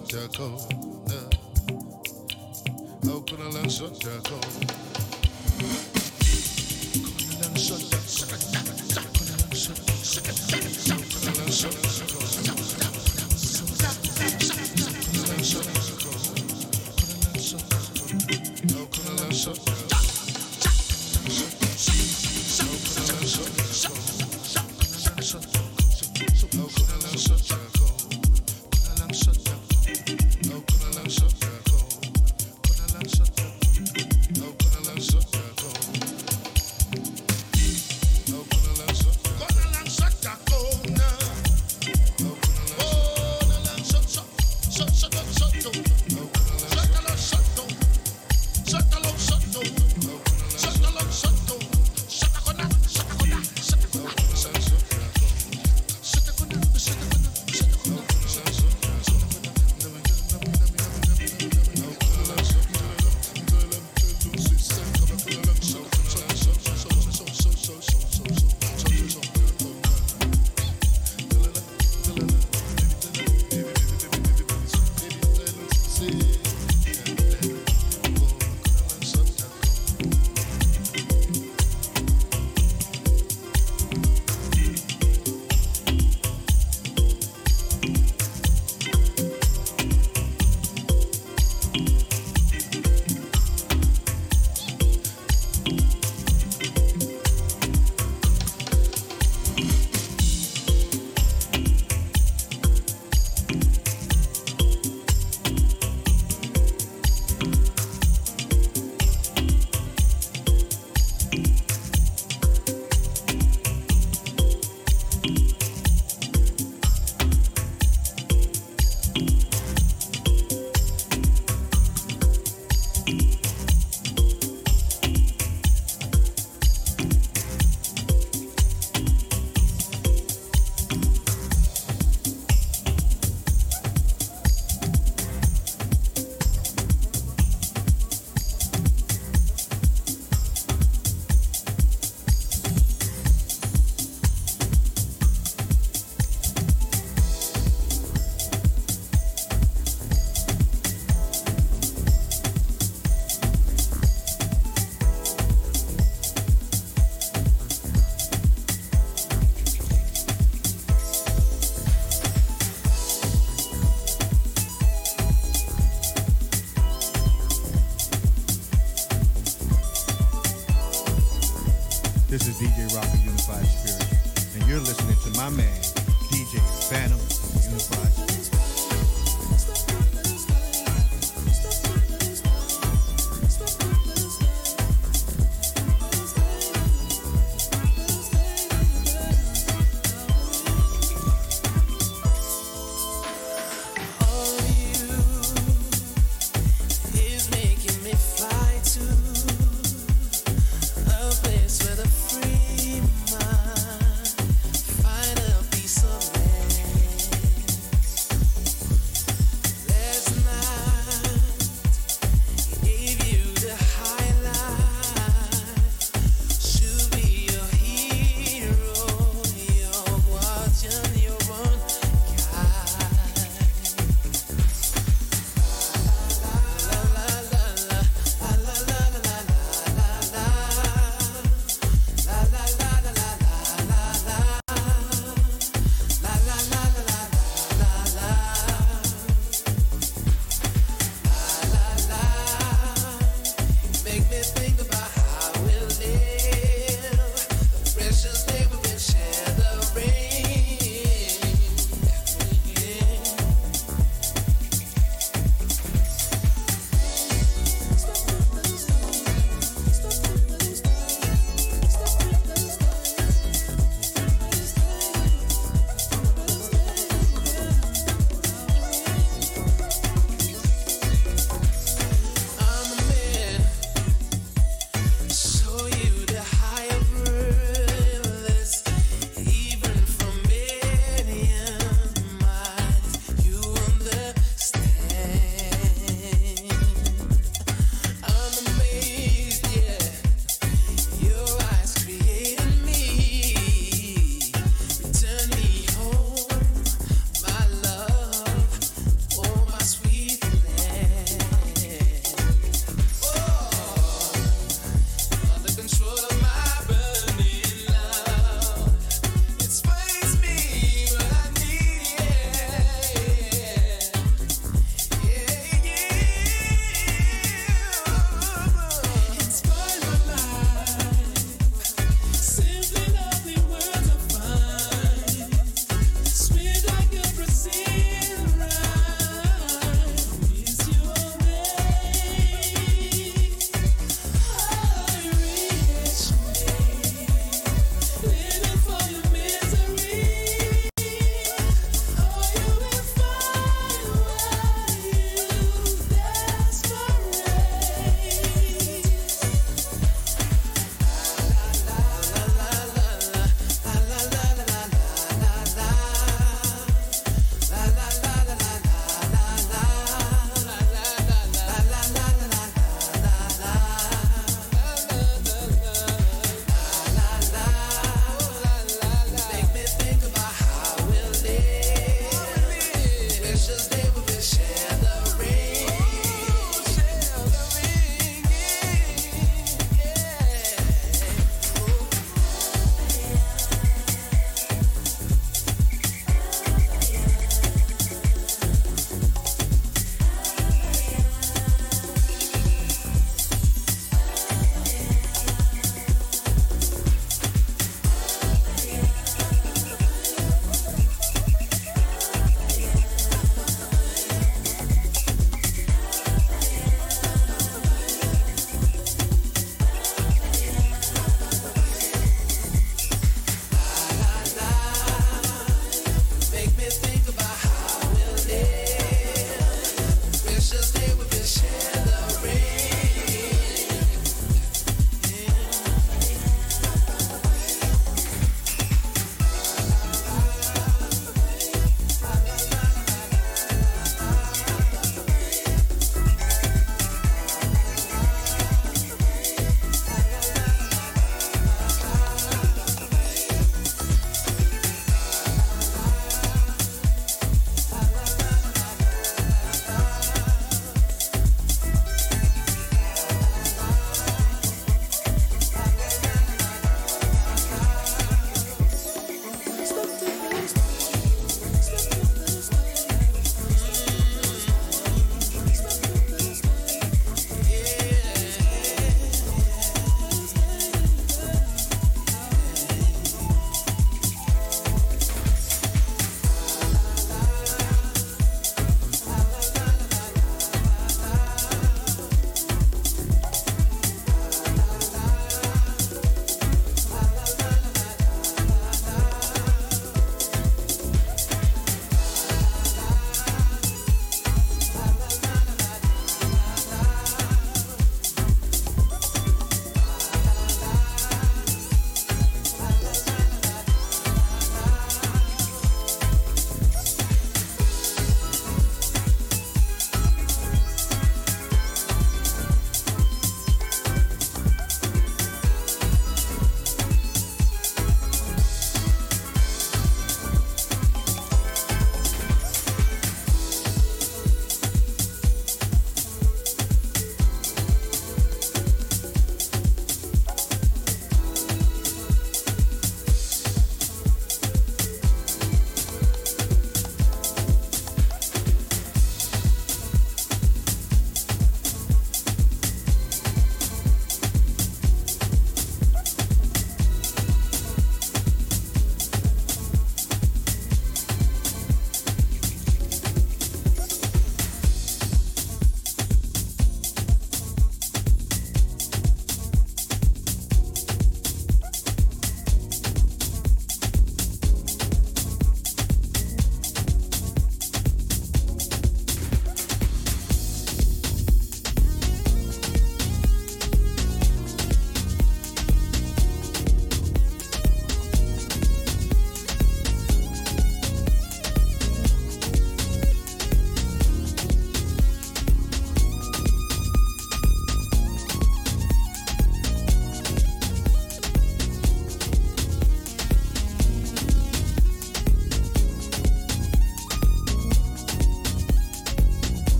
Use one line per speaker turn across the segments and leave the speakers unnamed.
kuna lang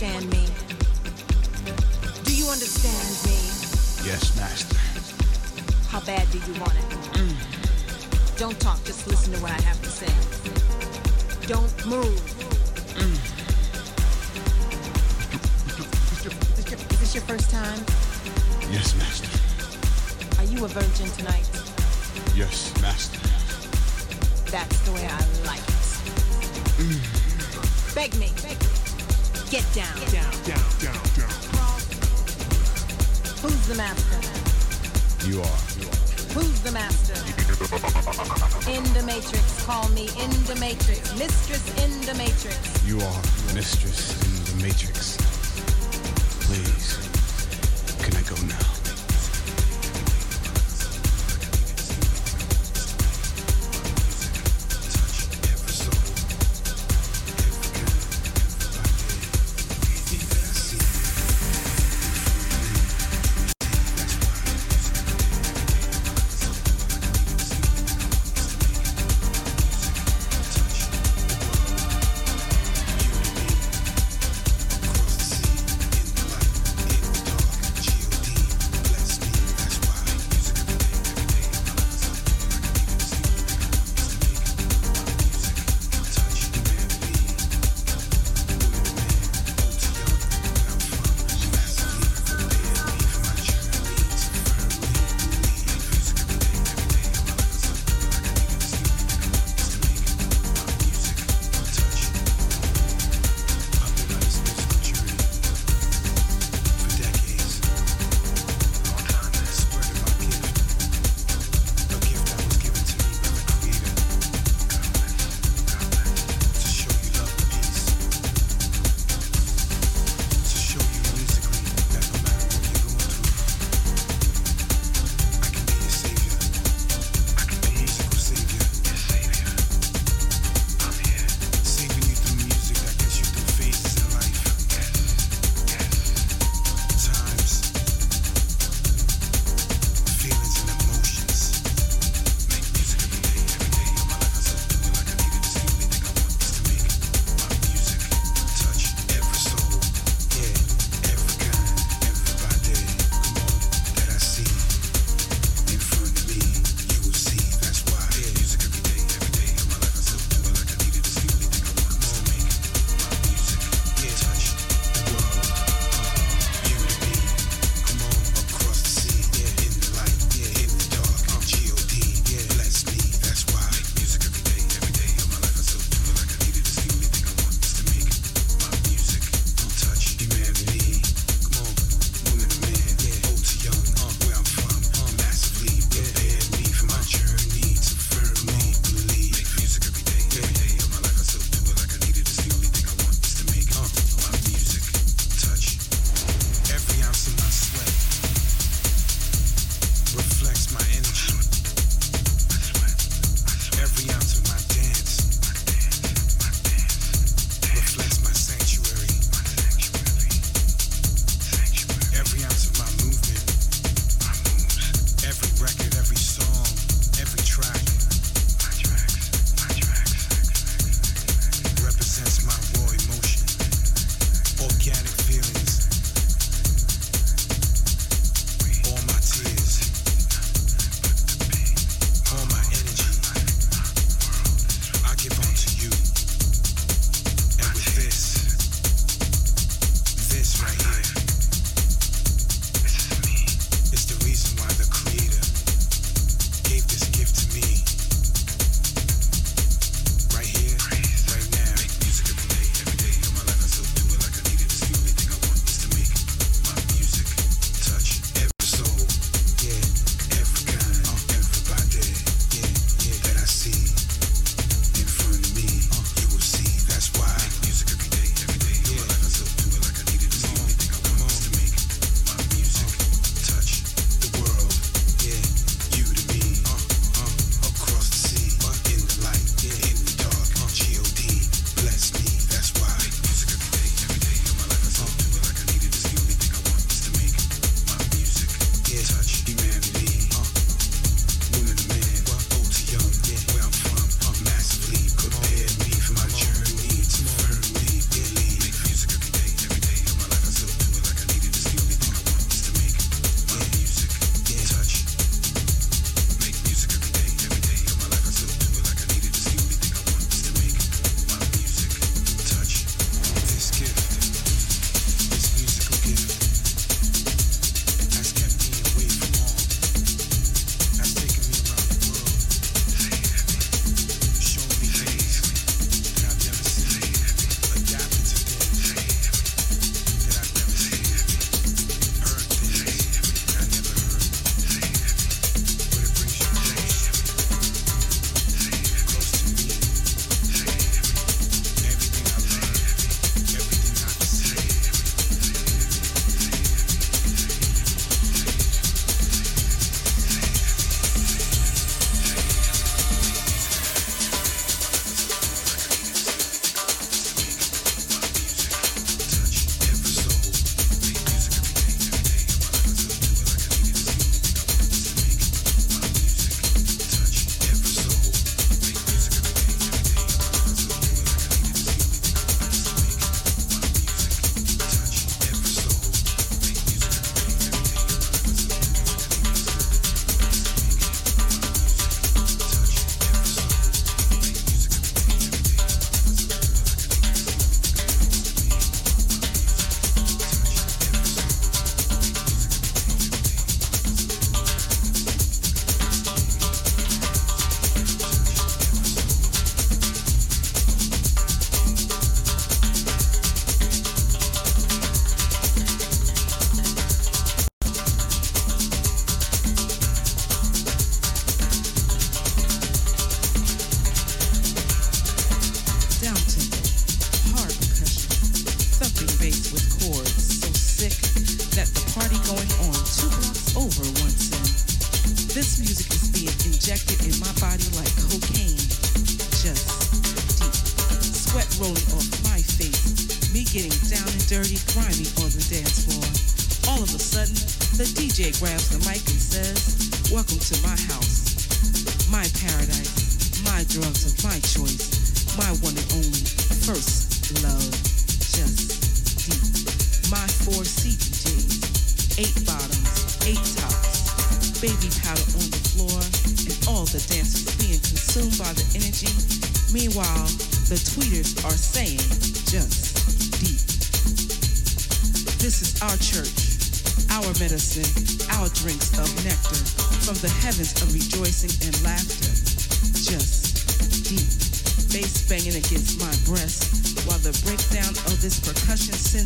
Do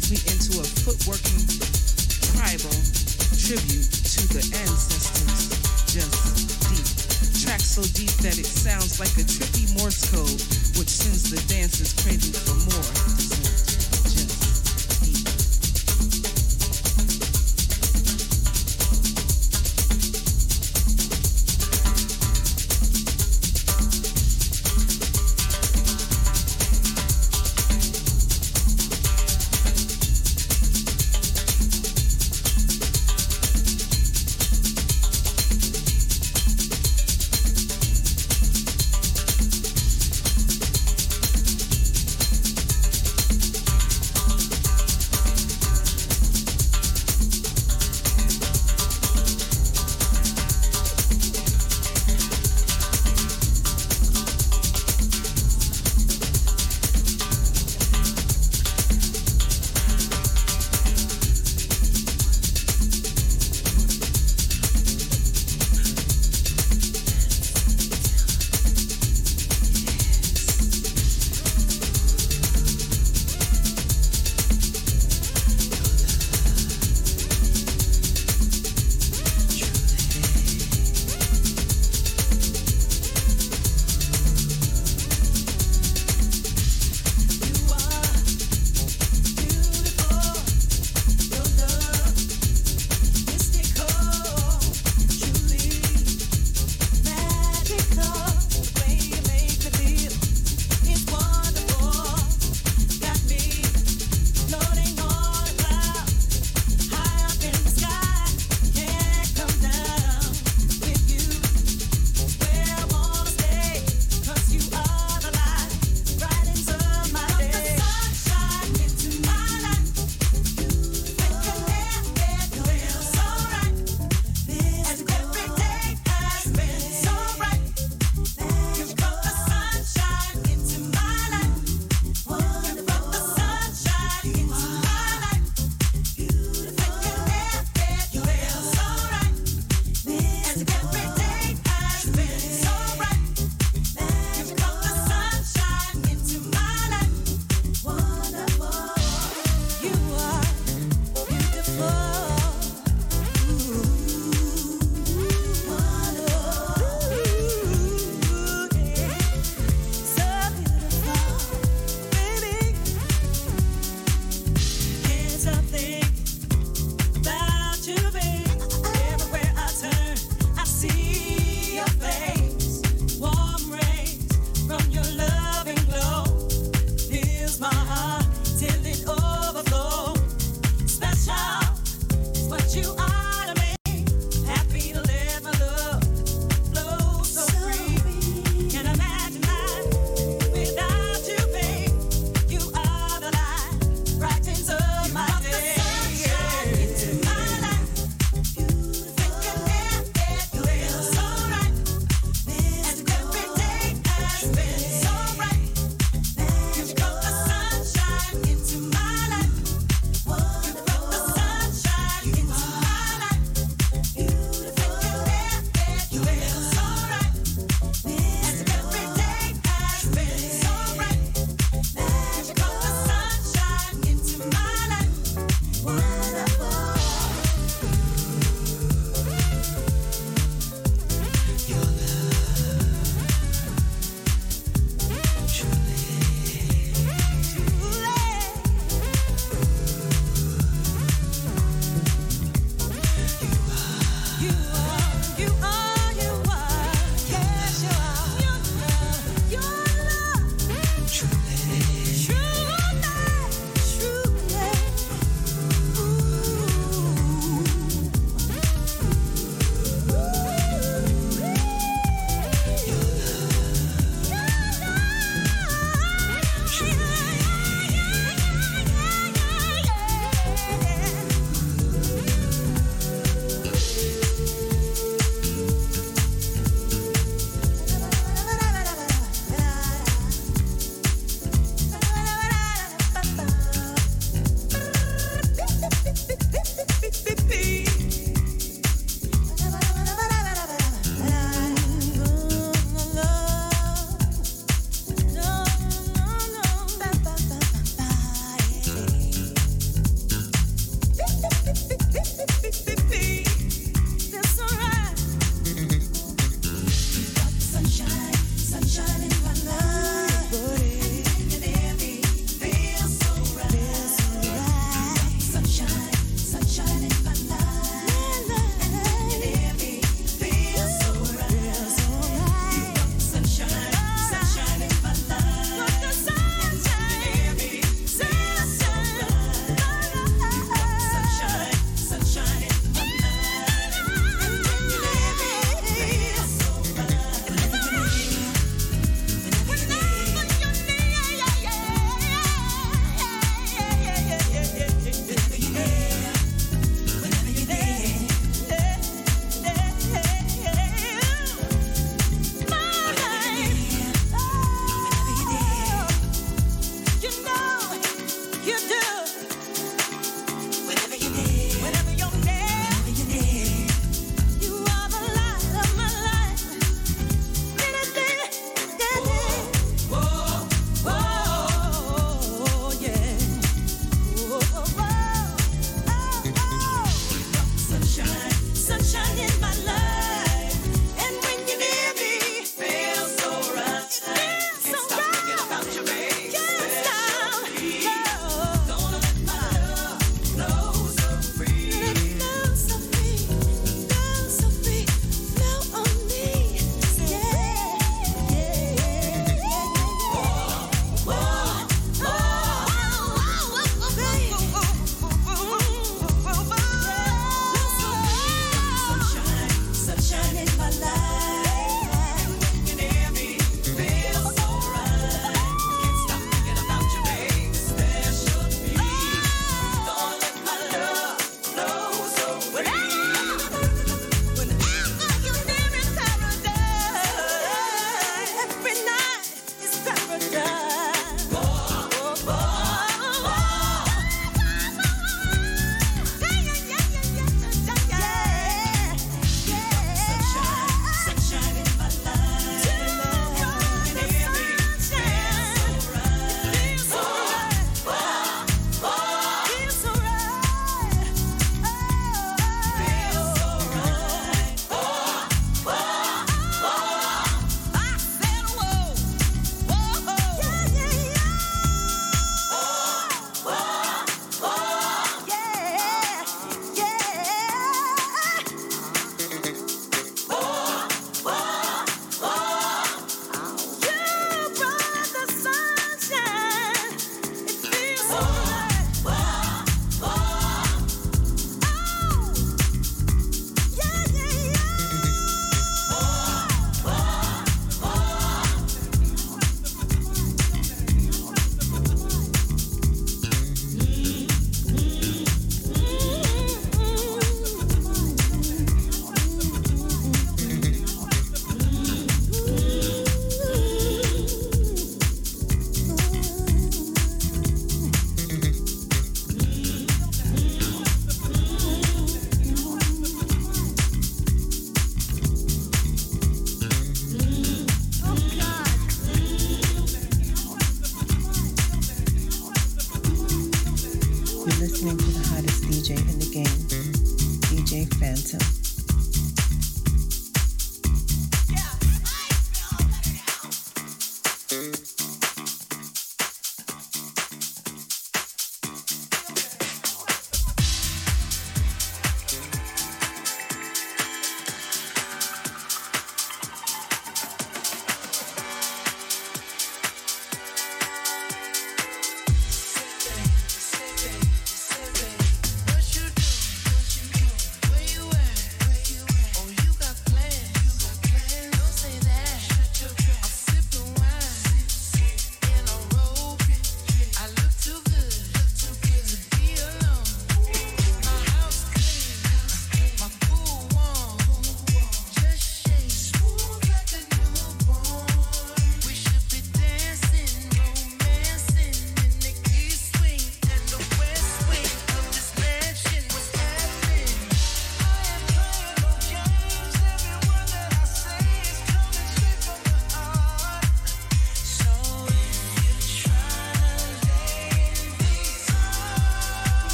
percussion sends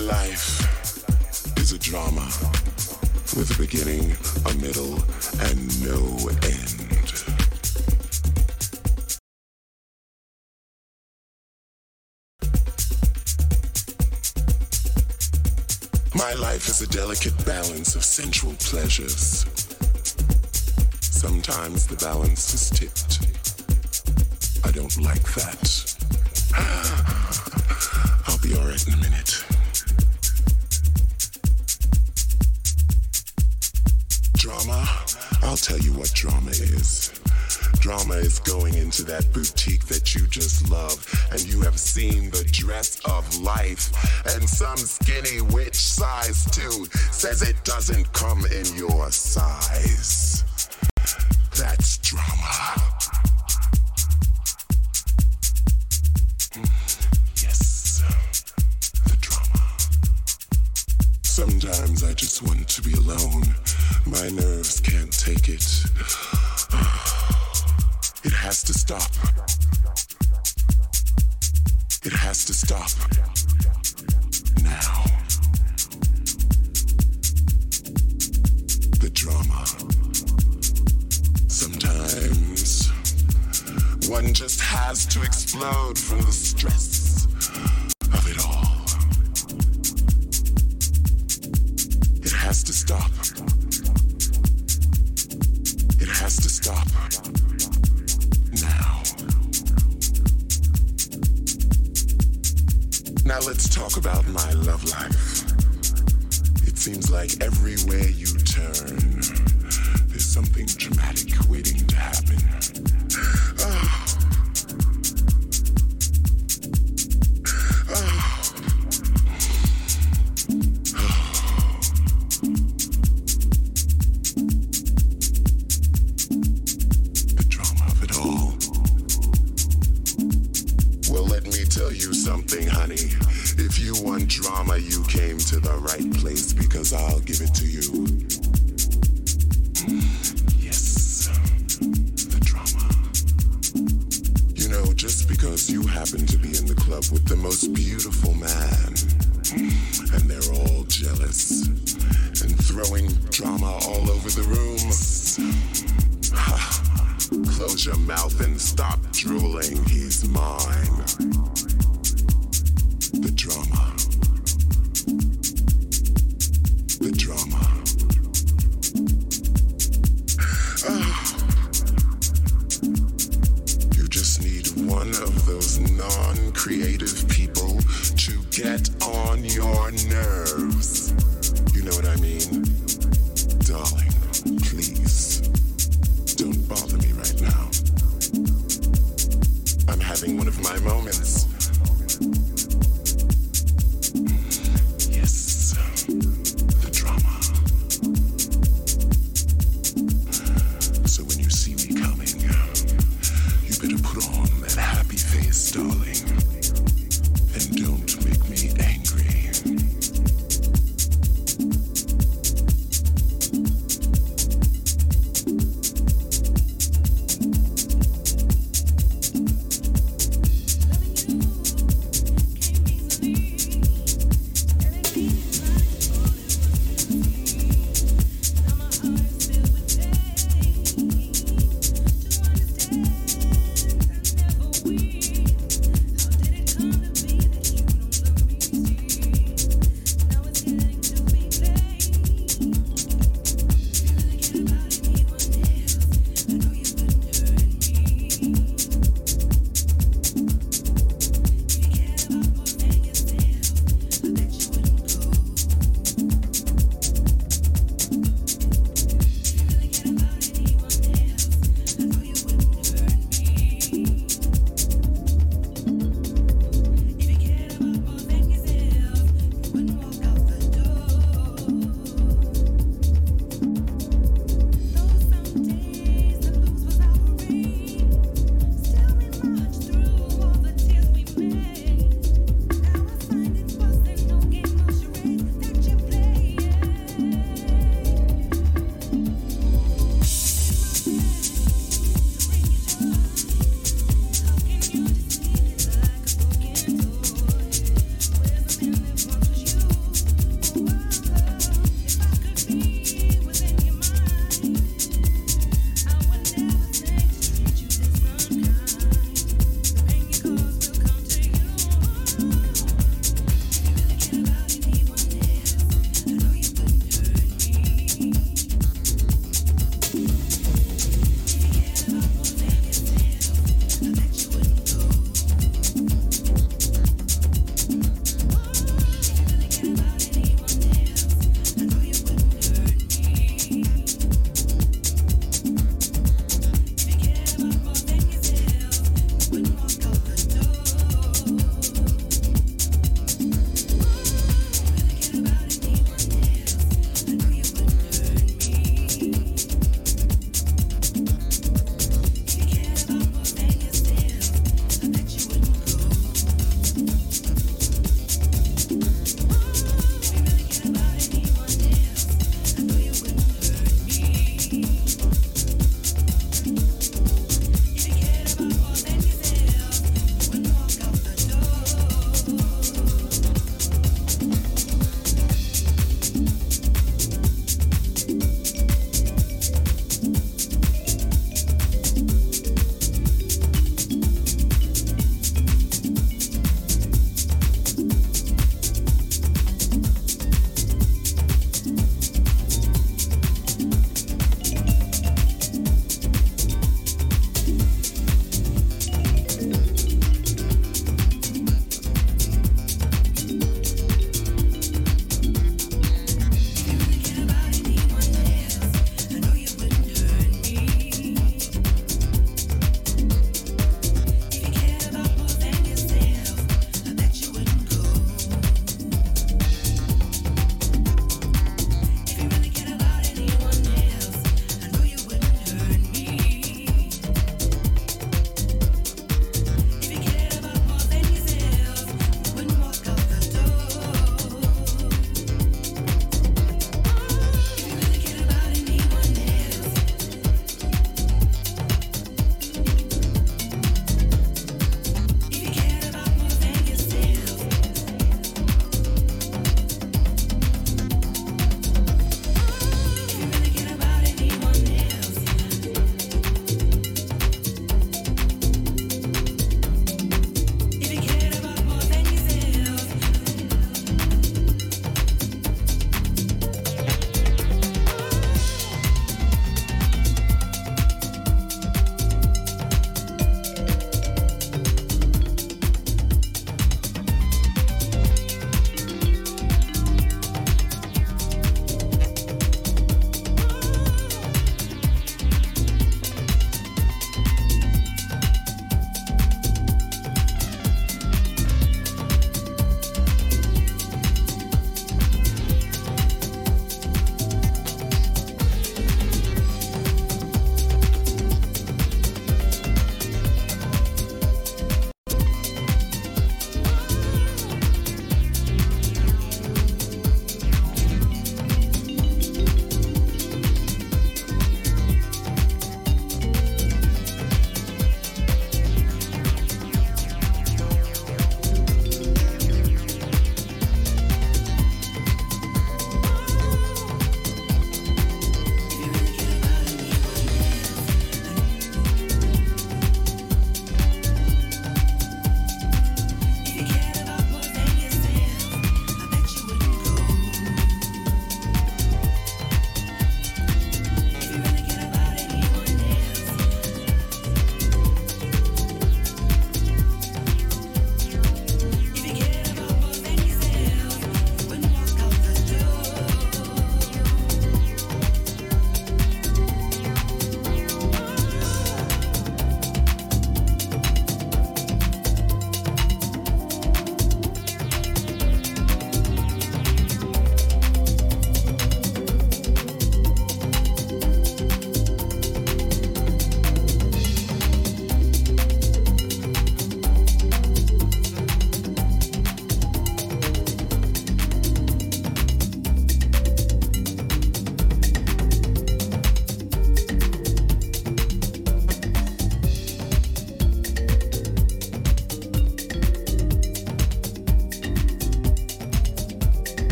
life is a drama with a beginning, a middle, and no end. My life is a delicate balance of sensual pleasures. Sometimes the balance is tipped. I don't like that. I'll be alright in a minute. tell you what drama is. Drama is going into that boutique that you just love, and you have seen the dress of life. And some skinny witch size two says it doesn't come in your size. That's drama.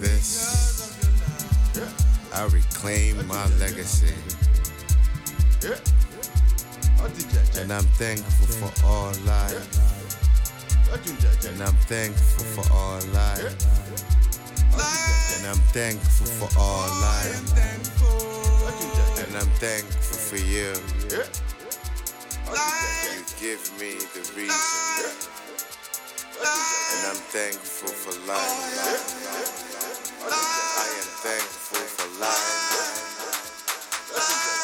This, I reclaim my legacy. And I'm thankful for all life. And I'm thankful for all life. And I'm thankful for all life. And I'm thankful for you. You give me the reason. And I'm thankful for life. I am thankful for life.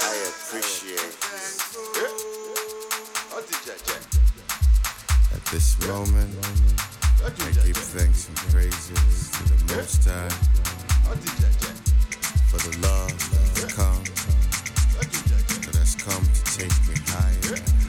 I appreciate. At this moment, I give thanks and praises to the Most High for the love that has come, that come to take me higher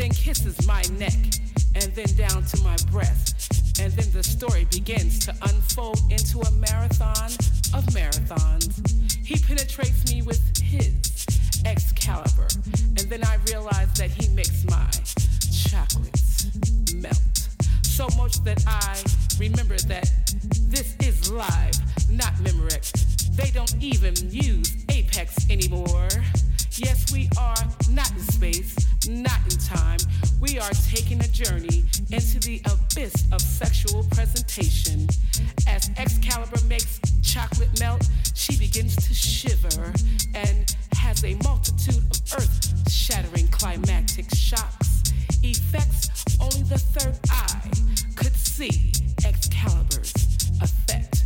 then kisses my neck and then down to my breast. And then the story begins to unfold into a marathon of marathons. He penetrates me with his Excalibur, and then I realize that he makes my chocolates melt. So much that I remember that this is live, not Memorex. They don't even use Apex anymore. Yes, we are not in space, not in time. We are taking a journey into the abyss of sexual presentation. As Excalibur makes chocolate melt, she begins to shiver and has a multitude of earth shattering climactic shocks. Effects only the third eye could see Excalibur's effect.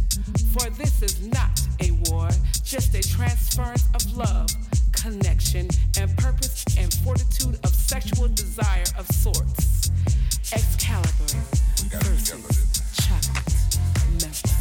For this is not a war, just a transference of love, connection, and purpose and fortitude of sexual desire of sorts. Excalibur versus chocolate melt.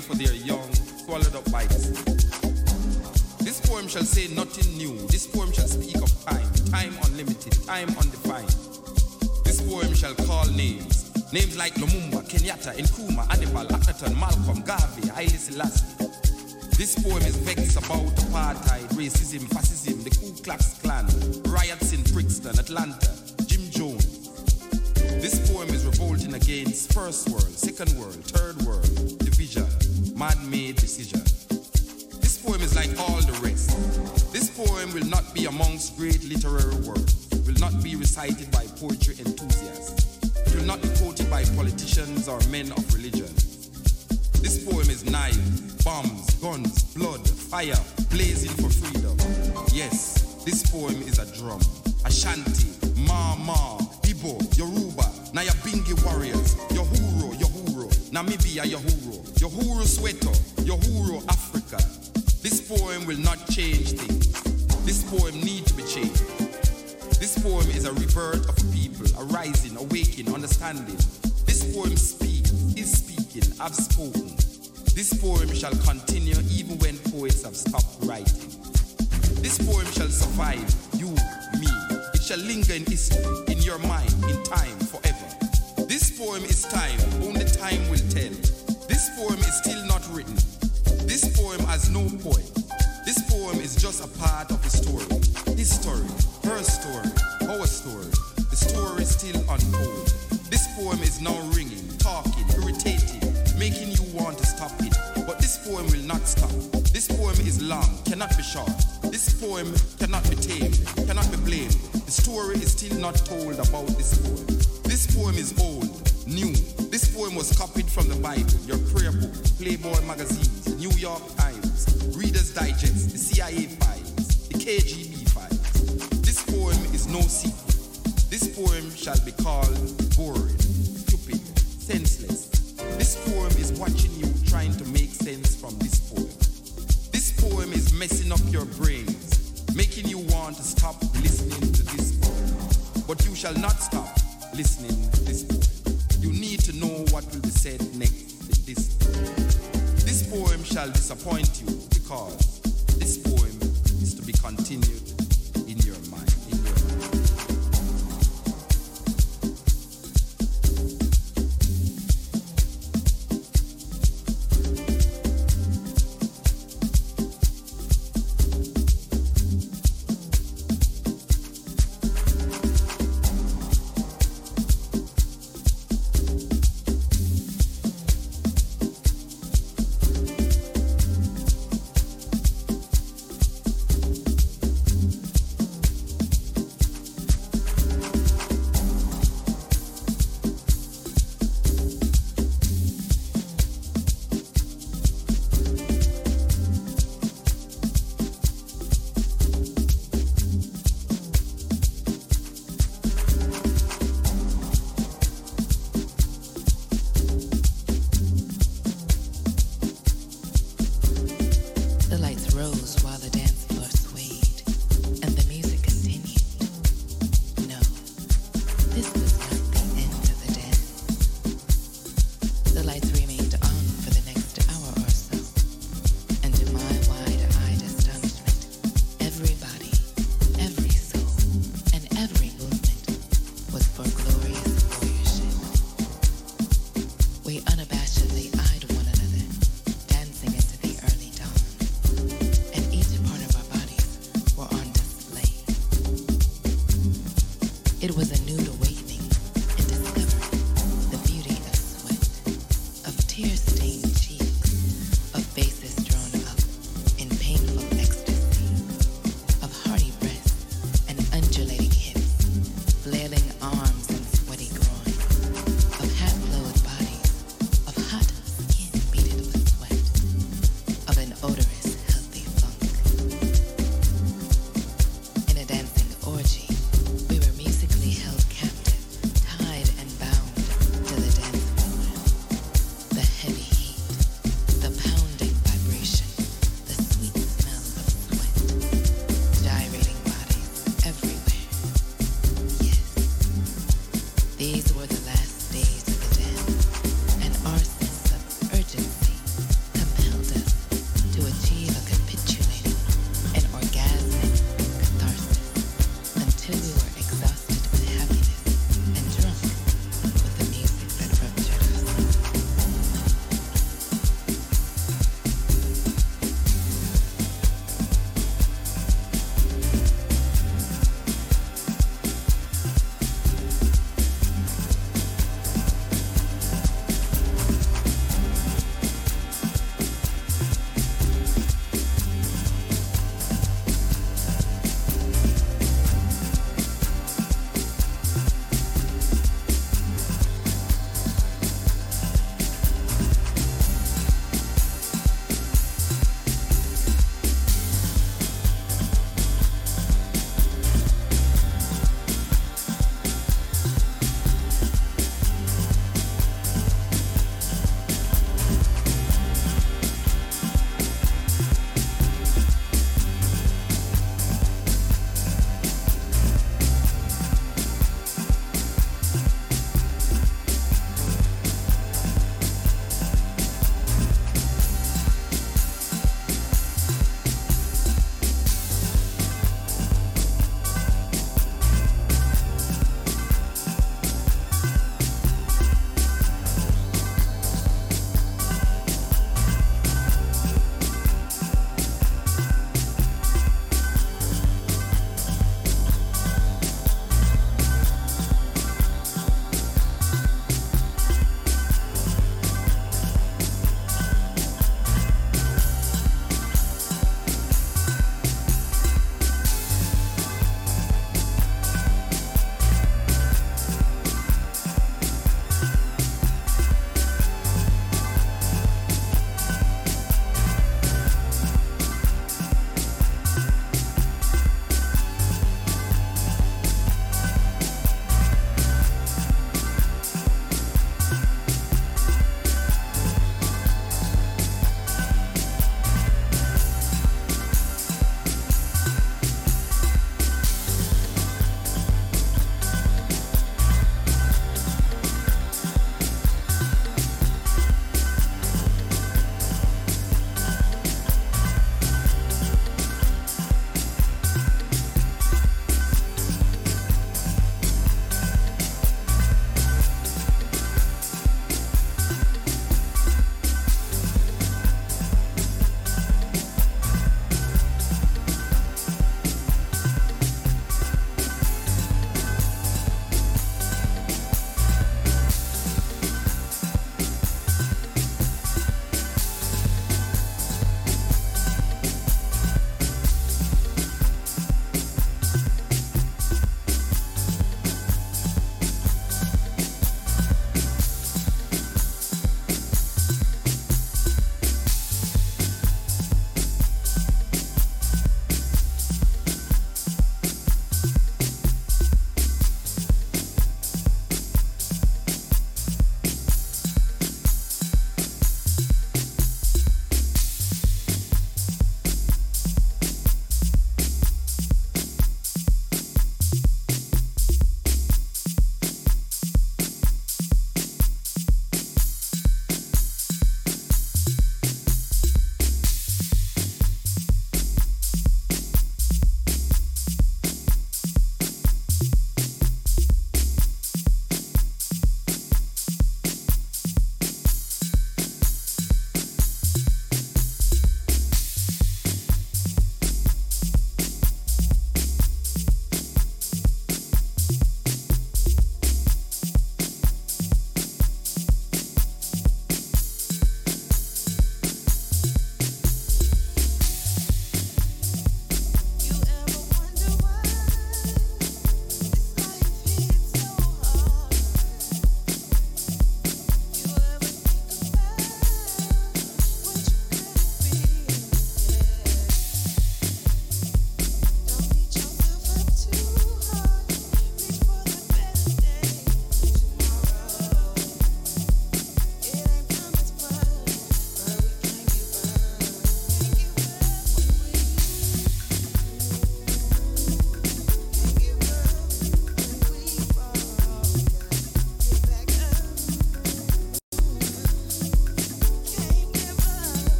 for their young, swallowed up by This poem shall say nothing new. This poem shall speak of time, time unlimited, time undefined. This poem shall call names. Names like Lumumba, Kenyatta, Nkrumah, Hannibal, Akhenaten, Malcolm, Garvey, Haile Selassie. This poem is vexed about apartheid, racism, fascism, the Ku Klux